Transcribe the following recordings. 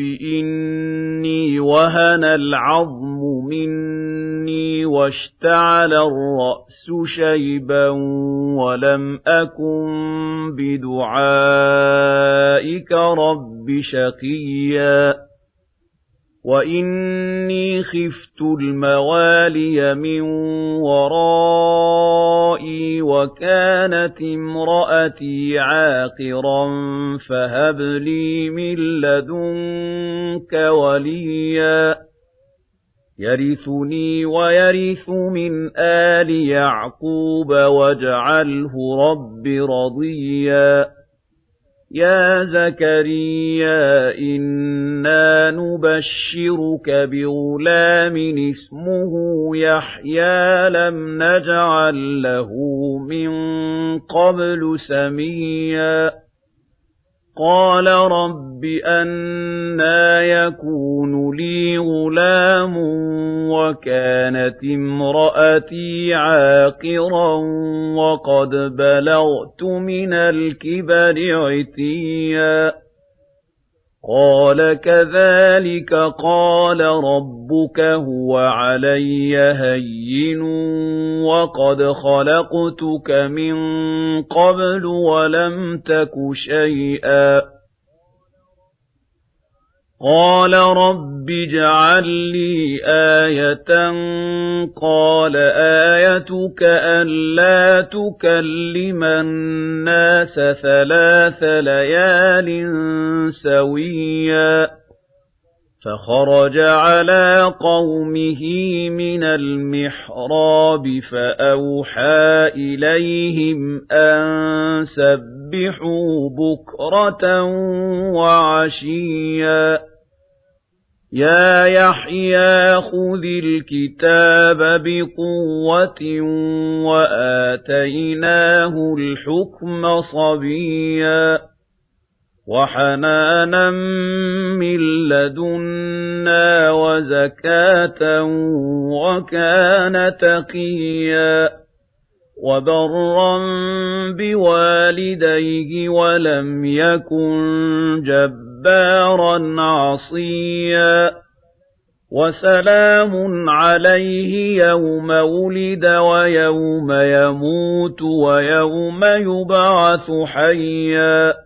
إني وهن العظم مني واشتعل الرأس شيبا ولم أكن بدعائك رب شقيا وإني خفت الموالي من ورائي وكانت امرأتي عاقرا فهب لي من لدنك وليا يرثني ويرث من آل يعقوب واجعله رب رضيا يا زكريا إنا نبشرك بغلام اسمه يحيى لم نجعل له من قبل سميا قال رب أنا يكون لي غلام وكانت امرأتي عاقرا وقد بلغت من الكبر عتيا قال كذلك قال ربك هو علي هين وقد خلقتك من قبل ولم تك شيئا قال رب اجعل لي آية قال آيتك ألا تكلم الناس ثلاث ليال سويا فخرج على قومه من المحراب فأوحى إليهم أن سبحوا بكرة وعشيا. يا يحيى خذ الكتاب بقوة وآتيناه الحكم صبيا. وحنانا من لدنا وزكاة وكان تقيا وبرا بوالديه ولم يكن جبارا عصيا وسلام عليه يوم ولد ويوم يموت ويوم يبعث حيا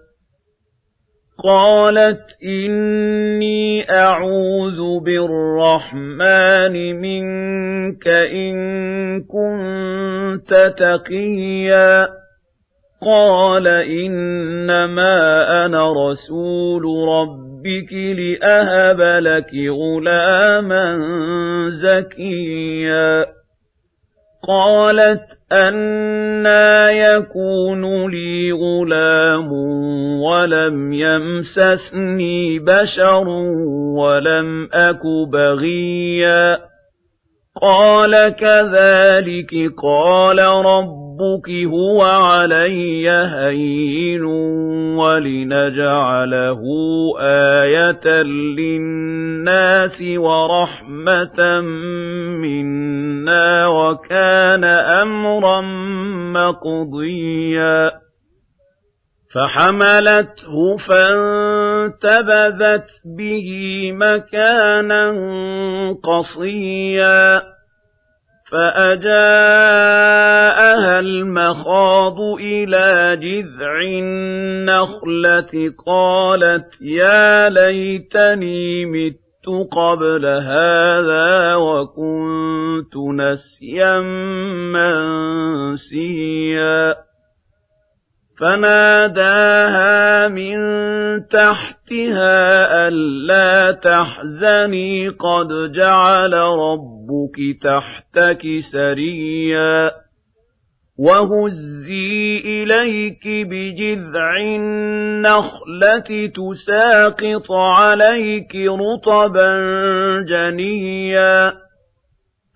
قالت إني أعوذ بالرحمن منك إن كنت تقيا. قال إنما أنا رسول ربك لأهب لك غلاما زكيا. قالت أَنَّىٰ يَكُونُ لِي غُلَامٌ وَلَمْ يَمْسَسْنِي بَشَرٌ وَلَمْ أَكُ بَغِيًّا قَالَ كَذَٰلِكِ قَالَ رَبُّكِ هُوَ عَلَيَّ هَيِّنٌ وَلِنَجْعَلَهُ آيَةً لِّلنَّاسِ وَرَحْمَةً مِّنَّا وَكَانَ أَمْرًا مَّقْضِيًّا فَحَمَلَتْهُ فَانتَبَذَتْ بِهِ مَكَانًا قَصِيًّا فأجاءها المخاض إلى جذع النخلة قالت يا ليتني مت قبل هذا وكنت نسيا منسيا فناداها من تحتها ألا تحزني قد جعل ربك تحتك سريا وهزي إليك بجذع النخلة تساقط عليك رطبا جنيا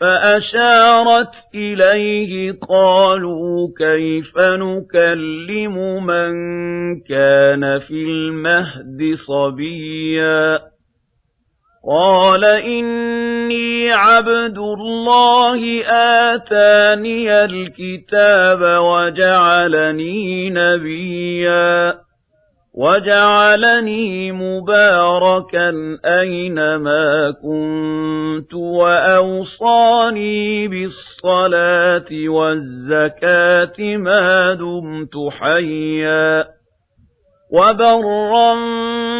فأشارت إليه قالوا كيف نكلم من كان في المهد صبيا قال إني عبد الله آتاني الكتاب وجعلني نبيا وَجَعَلَنِي مُبَارَكًا أَيْنَمَا كُنتُ وَأَوْصَانِي بِالصَّلَاةِ وَالزَّكَاةِ مَا دُمْتُ حَيًّا وَبَرًّا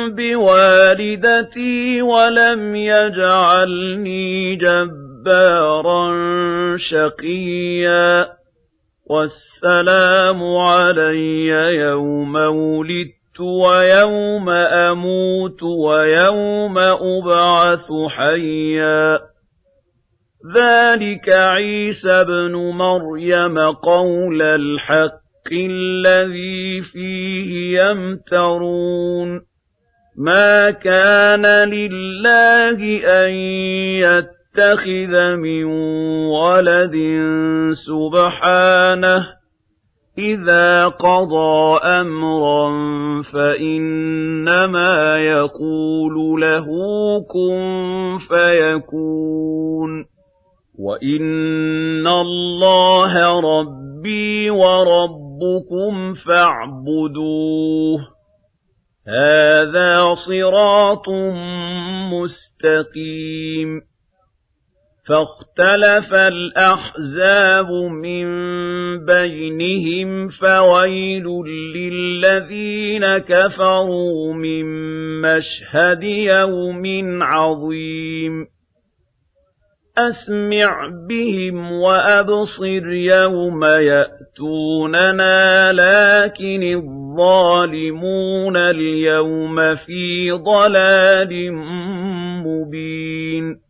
بِوَالِدَتِي وَلَمْ يَجْعَلْنِي جَبَّارًا شَقِيًّا وَالسَّلَامُ عَلَيَّ يَوْمَ وُلِدتُّ وَيَوْمَ أَمُوتُ وَيَوْمَ أُبْعَثُ حَيًّا. ذَلِكَ عِيسَى ابْنُ مَرْيَمَ قَوْلَ الْحَقِّ الَّذِي فِيهِ يَمْتَرُونَ. مَا كَانَ لِلَّهِ أَن يَتَّخِذَ مِن وَلَدٍ سُبْحَانَهُ إِذَا قَضَىٰ أَمْرًا فَإِنَّمَا يَقُولُ لَهُ كُن فَيَكُونُ. وَإِنَّ اللَّهَ رَبِّي وَرَبُّكُمْ فَاعْبُدُوهُ. هَٰذَا صِرَاطٌ مُّسْتَقِيمٌ. فاختلف الأحزاب من بينهم فويل للذين كفروا من مشهد يوم عظيم. أسمع بهم وأبصر يوم يأتوننا لكن الظالمون اليوم في ضلال مبين.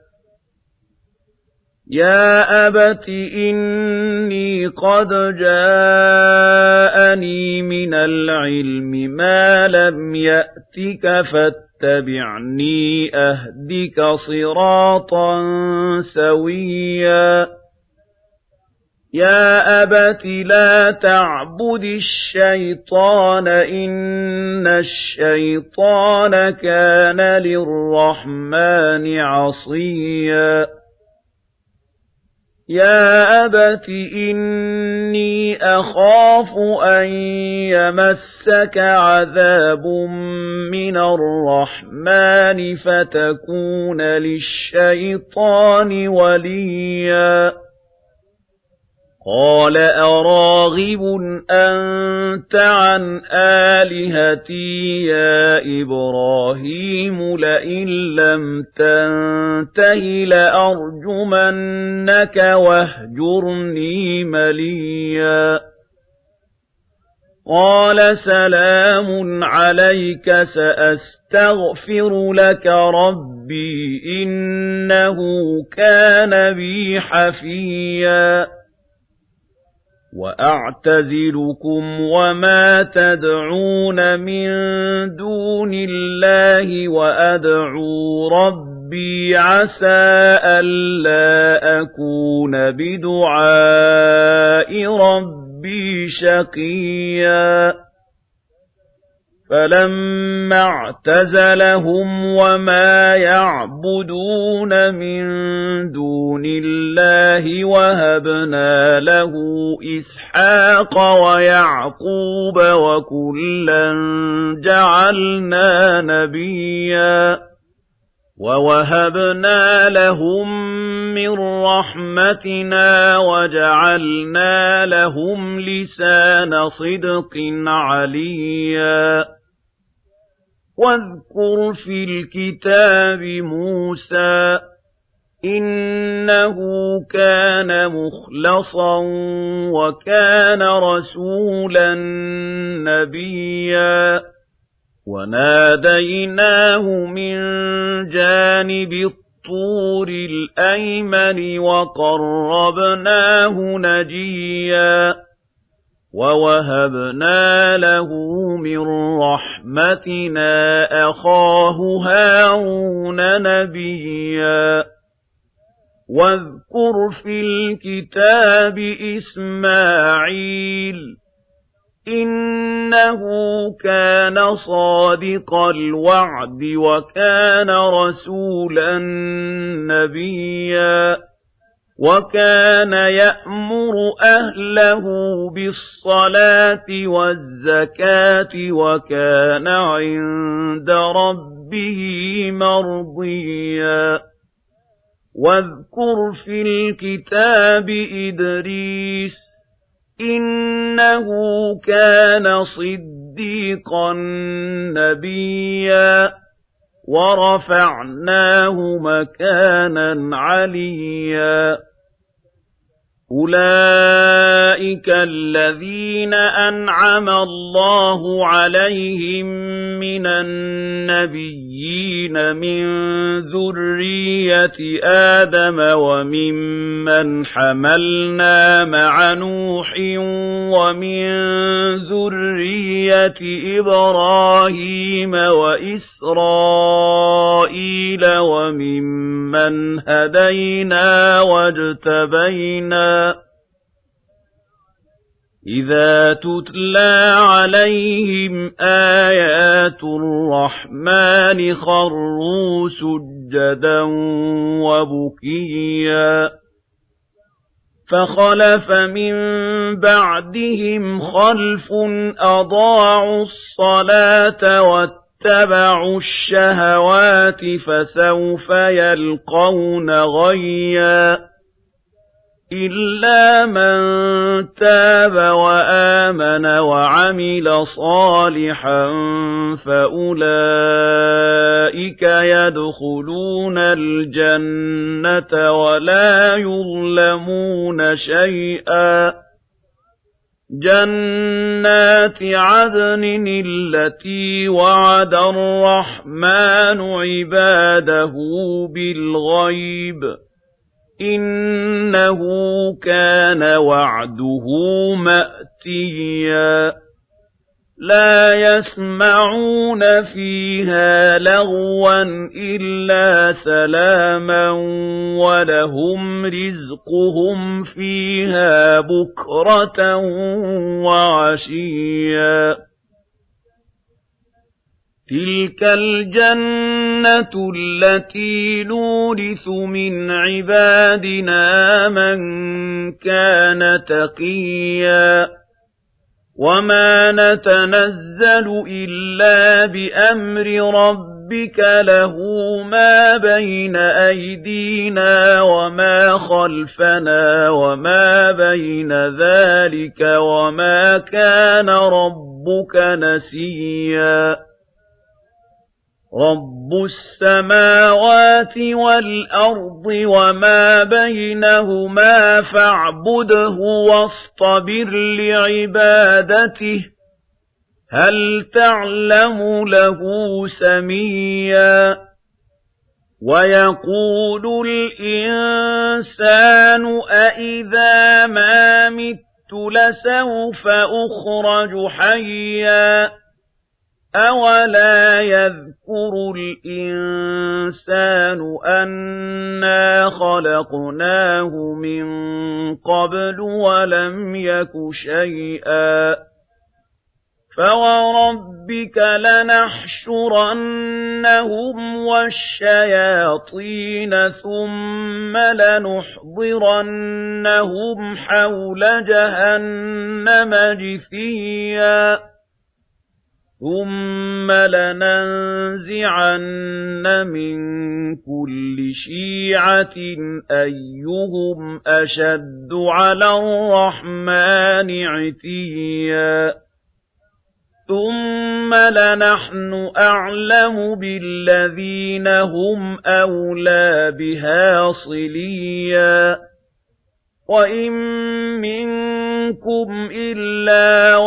يَا أَبَتِ إِنِّي قَدْ جَاءَنِي مِنَ الْعِلْمِ مَا لَمْ يَأْتِكَ واتبعني أهدك صراطا سويا يا أبت لا تعبد الشيطان إن الشيطان كان للرحمن عصيا يا أبت إني أخاف أن يمسك عذاب من الرحمن فتكون للشيطان وليا. قال أراغب أنت عن آلهتي يا إبراهيم لئن لم تنته لأرجمنك واهجرني مليا قال سلام عليك سأستغفر لك ربي إنه كان بي حفيا وَأَعْتَزِلُكُمْ وَمَا تَدْعُونَ مِن دُونِ اللَّهِ وَأَدْعُو رَبِّي عَسَىٰ أَلَّا أَكُونَ بِدُعَاءِ رَبِّي شَقِيًّا فَلَمَّا اعْتَزَلَهُمْ وَمَا يَعْبُدُونَ مِن دُونِ اللَّهِ وَهَبْنَا لَهُ إِسْحَاقَ وَيَعْقُوبَ وَكُلًّا جَعَلْنَا نَبِيًّا وَوَهَبْنَا لَهُم مِّن رَّحْمَتِنَا وَجَعَلْنَا لَهُمْ لِسَانَ صِدْقٍ عَلِيًّا وَاذْكُرْ فِي الْكِتَابِ مُوسَىٰ ۚ إِنَّهُ كَانَ مُخْلَصًا وَكَانَ رَسُولًا نَّبِيًّا وَنَادَيْنَاهُ مِن جَانِبِ الطُّورِ الْأَيْمَنِ وَقَرَّبْنَاهُ نَجِيًّا وَوَهَبْنَا لَهُ مِن رَّحْمَتِنَا أَخَاهُ هَارُونَ نَبِيًّا وَاذْكُرْ فِي الْكِتَابِ إِسْمَاعِيلَ إِنَّهُ كَانَ صَادِقَ الْوَعْدِ وَكَانَ رَسُولًا نَّبِيًّا وَكَانَ يَأْمُرُ أَهْلَهُ بِالصَّلَاةِ وَالزَّكَاةِ وَكَانَ عِندَ رَبِّهِ مَرْضِيًّا. وَاذْكُرْ فِي الْكِتَابِ إِدْرِيسَ إِنَّهُ كَانَ صِدِّيقًا نَّبِيًّا. وَرَفَعْنَاهُ مَكَانًا عَلِيًّا. أُولَئِكَ الَّذِينَ أَنْعَمَ اللَّهُ عَلَيْهِم مِّنَ النَّبِيِّينَ مِن ذُرِّيَّةِ آدَمَ وَمِمَّنْ حَمَلْنَا مَعَ نُوحٍ وَمِن ذُرِّيَّةِ إِبْرَاهِيمَ وَإِسْرَائِيلَ وَمِمَّنْ هَدَيْنَا وَاجْتَبَيْنَا إِذَا تُتْلَىٰ عَلَيْهِمْ آيَاتُ الرَّحْمَٰنِ خَرُّوا سُجَّدًا وَبُكِيًّا فَخَلَفَ مِن بَعْدِهِمْ خَلْفٌ أَضَاعُوا الصَّلَاةَ وَاتَّبَعُوا الشَّهَوَاتِ فَسَوْفَ يَلْقَوْنَ غَيًّا إِلَّا مَن تَابَ وَآمَنَ وَعَمِلَ صَالِحًا فَأُولَٰئِكَ يَدْخُلُونَ الْجَنَّةَ وَلَا يُظْلَمُونَ شَيْئًا جَنَّاتِ عَدْنٍ الَّتِي وَعَدَ الرَّحْمَٰنُ عِبَادَهُ بِالْغَيْبِ إِنَّهُ كَانَ وَعْدُهُ مَأْتِيًّا لَا يَسْمَعُونَ فِيهَا لَغْوًا إِلَّا سَلَامًا وَلَهُمْ رِزْقُهُمْ فِيهَا بُكْرَةً وَعَشِيًّا تِلْكَ الْجَنَّةُ الَّتِي نُورِثُ مِنْ عِبَادِنَا مَنْ كَانَ تَقِيًّا وَمَا نَتَنَزَّلُ إِلَّا بِأَمْرِ رَبِّكَ لَهُ مَا بَيْنَ أَيْدِينَا وَمَا خَلْفَنَا وَمَا بَيْنَ ذَلِكَ وَمَا كَانَ رَبُّكَ نَسِيًّا رَبُّ السَّمَاوَاتِ وَالْأَرْضِ وَمَا بَيْنَهُمَا فَاعْبُدْهُ وَاصْطَبِرْ لِعِبَادَتِهِ هَلْ تَعْلَمُ لَهُ سَمِيًّا؟ وَيَقُولُ الْإِنسَانُ أَإِذَا مَا مِتُّ لَسَوْفَ أُخْرَجُ حَيًّا أَوَلَا يَذْكُرُ الْإِنسَانُ أَنَّا خَلَقْنَاهُ مِن قَبْلُ وَلَمْ يَكُ شَيْئًا فَوَرَبِّكَ لَنَحْشُرَنَّهُمْ وَالشَّيَاطِينَ ثُمَّ لَنُحْضِرَنَّهُمْ حَوْلَ جَهَنَّمَ جِثِيًّا ثُمَّ لَنَنزِعَنَّ مِن كُلِّ شِيعَةٍ أَيُّهُمْ أَشَدُّ عَلَى الرَّحْمَٰنِ عِتِيًّا ثُمَّ لَنَحْنُ أَعْلَمُ بِالَّذِينَ هُمْ أَوْلَىٰ بِهَا صِلِيًّا وَإِن مِّنكُمْ إِلَّا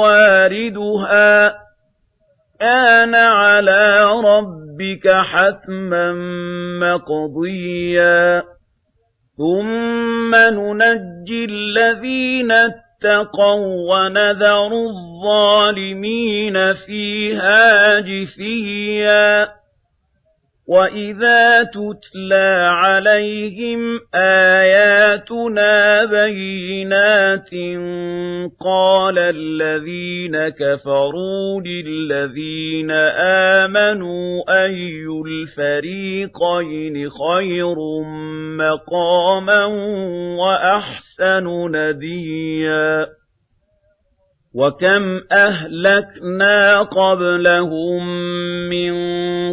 رَبِّكَ حَتْمًا مَّقْضِيًّا. ثُمَّ نُنَجِّي الَّذِينَ اتَّقَوا وَّنَذَرُ الظَّالِمِينَ فِيهَا جِثِيًّا. وَإِذَا تُتْلَىٰ عَلَيْهِمْ آيَاتُنَا بَيِّنَاتٍ قَالَ الَّذِينَ كَفَرُوا لِلَّذِينَ آمَنُوا أَيُّ الْفَرِيقَيْنِ خَيْرٌ مَّقَامًا وَأَحْسَنُ نَدِيًّا وَكَمْ أَهْلَكْنَا قَبْلَهُم مِّن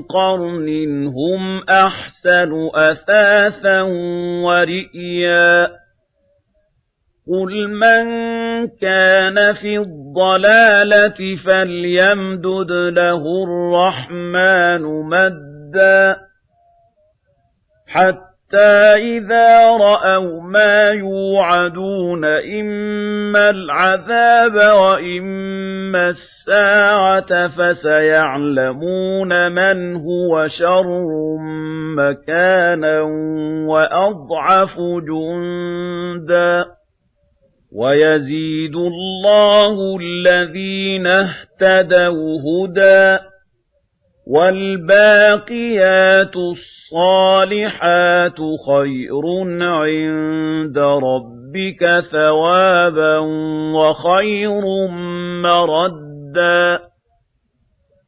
قَرْنٍ هُمْ أَحْسَنُ أَثَاثًا وَرِئْيًا قُلْ مَن كَانَ فِي الضَّلَالَةِ فَلْيَمْدُدْ لَهُ الرَّحْمَٰنُ مَدًّا حَتَّىٰ حَتَّىٰ إِذَا رَأَوْا مَا يُوعَدُونَ إِمَّا الْعَذَابَ وَإِمَّا السَّاعَةَ فَسَيَعْلَمُونَ مَنْ هُوَ شَرٌّ مَّكَانًا وَأَضْعَفُ جُندًا وَيَزِيدُ اللَّهُ الَّذِينَ اهْتَدَوْا هُدًى وَالْبَاقِيَاتُ الصَّالِحَاتُ خَيْرٌ عِندَ رَبِّكَ ثَوَابًا وَخَيْرٌ مَّرَدًّا.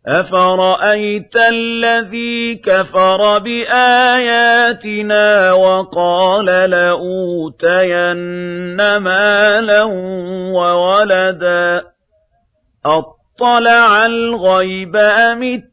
أَفَرَأَيْتَ الَّذِي كَفَرَ بِآيَاتِنَا وَقَالَ لَأُوتَيَنَّ مَالًا وَوَلَدًا؟ أَطَّلَعَ الْغَيْبَ أَمِ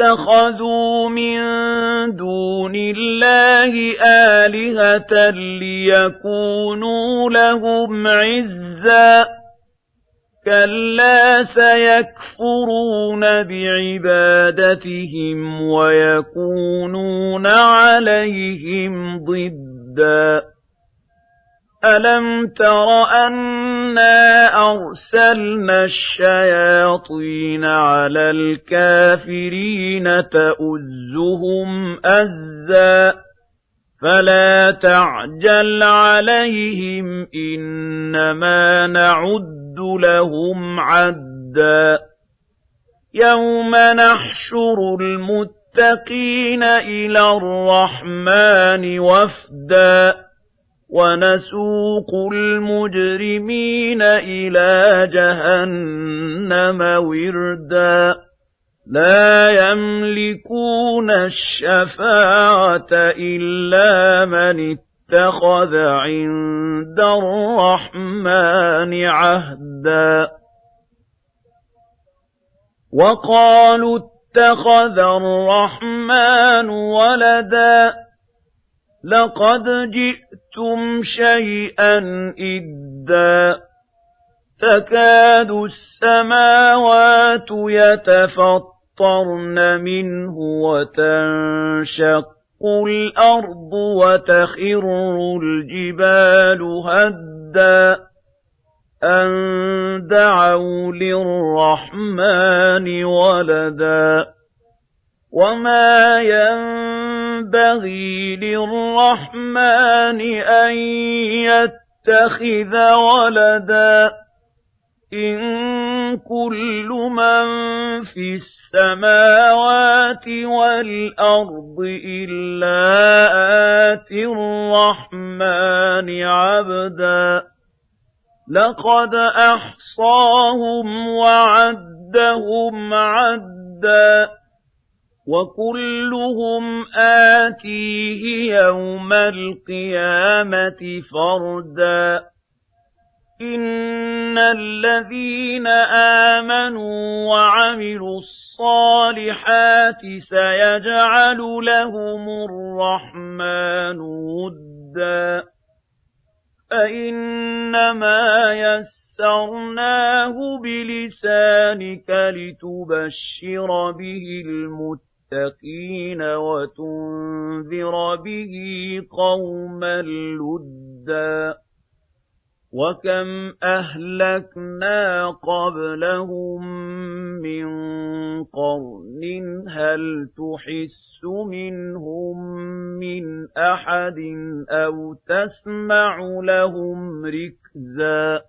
اتَّخَذُوا مِن دُونِ اللَّهِ آلِهَةً لِّيَكُونُوا لَهُمْ عِزًّا. كَلَّا سَيَكْفُرُونَ بِعِبَادَتِهِمْ وَيَكُونُونَ عَلَيْهِمْ ضِدًّا. أَلَمْ تَرَ أَنَّا أَرْسَلْنَا الشَّيَاطِينَ عَلَى الْكَافِرِينَ تَؤُزُّهُمْ أَزًّا فَلَا تَعْجَلْ عَلَيْهِمْ إِنَّمَا نَعُدُّ لَهُمْ عَدًّا يَوْمَ نَحْشُرُ الْمُتَّقِينَ إِلَى الرَّحْمَنِ وَفْدًا وَنَسُوقُ الْمُجْرِمِينَ إِلَىٰ جَهَنَّمَ وِرْدًا. لَا يَمْلِكُونَ الشَّفَاعَةَ إِلَّا مَنِ اتَّخَذَ عِندَ الرَّحْمَٰنِ عَهْدًا. وَقَالُوا اتَّخَذَ الرَّحْمَٰنُ وَلَدًا. لَّقَدْ جِئْتُمْ شَيْئًا إِدًّا تَكَادُ السَّمَاوَاتُ يَتَفَطَّرْنَ مِنْهُ وَتَنشَقُّ الْأَرْضُ وَتَخِرُّ الْجِبَالُ هَدًّا أَن دَعَوْا لِلرَّحْمَٰنِ وَلَدًا وَمَا يَنبَغِي لِلرَّحْمَٰنِ أَن يَتَّخِذَ وَلَدًا إِن كُلُّ مَن فِي السَّمَاوَاتِ وَالْأَرْضِ إِلَّا آتِي الرَّحْمَٰنِ عَبْدًا. لَّقَدْ أَحْصَاهُمْ وَعَدَّهُمْ عَدًّا. وَكُلُّهُمْ آتِيهِ يَوْمَ الْقِيَامَةِ فَرْدًا إِنَّ الَّذِينَ آمَنُوا وَعَمِلُوا الصَّالِحَاتِ سَيَجْعَلُ لَهُمُ الرَّحْمَٰنُ وُدًّا فَإِنَّمَا يَسَّرْنَاهُ بِلِسَانِكَ لِتُبَشِّرَ بِهِ الْمُتَّقِينَ الْمُتَّقِينَ وَتُنذِرَ بِهِ قَوْمًا لُّدًّا وَكَمْ أَهْلَكْنَا قَبْلَهُم مِّن قَرْنٍ هَلْ تُحِسُّ مِنْهُم مِّنْ أَحَدٍ أَوْ تَسْمَعُ لَهُمْ رِكْزًا